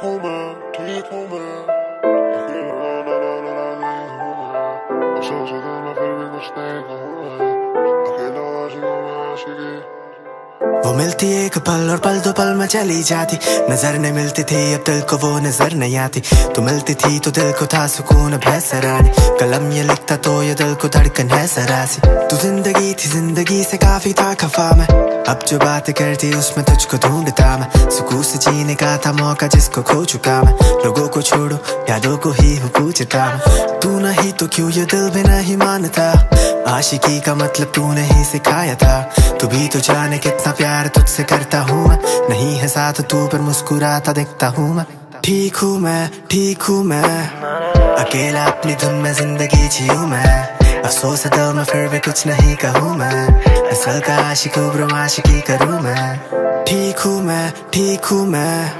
home, take home. I'm so sick of my favorite I. वो मिलती एक पल और पल दो पल में चली जाती। नज़र नहीं मिलती थी, अब दिल को वो नज़र नहीं आती। तू मिलती थी तो दिल को था सुकून भैसरानी कलम ये लिखता तो ये दिल को धड़कन है सरासी। तू ज़िंदगी थी ज़िंदगी से काफ़ी था खफा मैं। अब जो बात करती उसमें तुझको ढूंढता मैं। सुकून से जीने का था मौका जिसको खो चुका मैं। लोगों को छोड़ो, यादों को ही हो पूछता मैं। तू नहीं तो क्यों ये दिल भी नहीं मानता? आशिकी का मतलब तूने ही सिखाया था। तू भी तो जाने कितना प्यार तुझसे करता हूँ मैं। नहीं है साथ तू, पर मुस्कुराता देखता हूँ मैं। ठीक हूँ मैं, ठीक हूँ मैं। अकेला अपनी धुन में ज़िंदगी जीऊ मैं। अफसोस है दिल में फिर भी कुछ नहीं कहूँ मैं। असल का आशिक आशिकी करूँ मैं। ठीक हूँ मैं, ठीक हूँ मैं।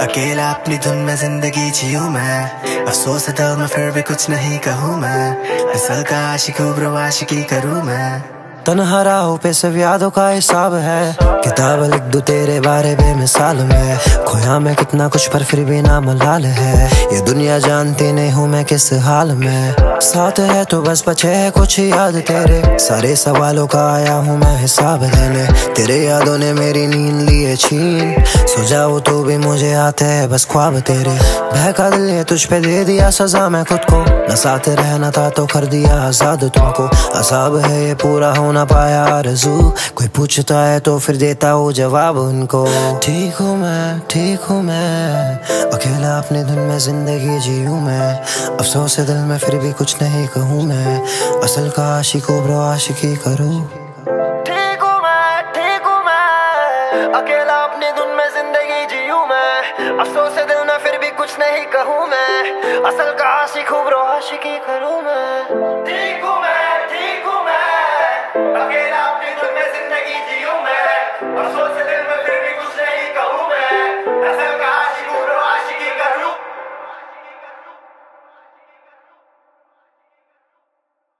अकेला अपनी धुन में ज़िंदगी जीऊ मैं। अफसोस है दिल में फिर भी कुछ नहीं कहूँ मैं। असल का आशिक आशिकी करूँ मैं। तनहा राहों पे सब यादों का हिसाब है। किताब लिख दू तेरे बारे बेमिसाल में। खोया मैं कितना कुछ पर फिर भी नाम लाल है। ये दुनिया जानती नहीं हूँ मैं किस हाल में। साथ है तो बस बचे है कुछ याद तेरे। सारे सवालों का आया हूँ मैं हिसाब देने तेरे यादों ने मेरी नींद लिए छीन। सो जाओ तो भी मुझे आते है बस ख्वाब तेरे। बहका दिल ने तुझ पे दे दिया सजा मैं खुद को। न साथ रहना था तो कर दिया आज़ाद तुमको। असाब है ये पूरा हो ना पाया आरज़ू कोई पूछता है तो फिर देता हूँ जवाब उनको। ठीक हूँ मैं, ठीक हूँ मैं। अकेला अपने धुन में ज़िंदगी जीऊँ मैं। अफसोस है दिल में फिर भी कुछ नहीं कहूँ मैं। असल का आशिक ब्रो आशिकी करूँ। अकेला अपनी धुन में ज़िंदगी जीऊँ मैं। अफसोस है दिल में फिर भी कुछ नहीं कहूँ मैं। असल का आशिक ब्रो आशिकी करूँ मैं।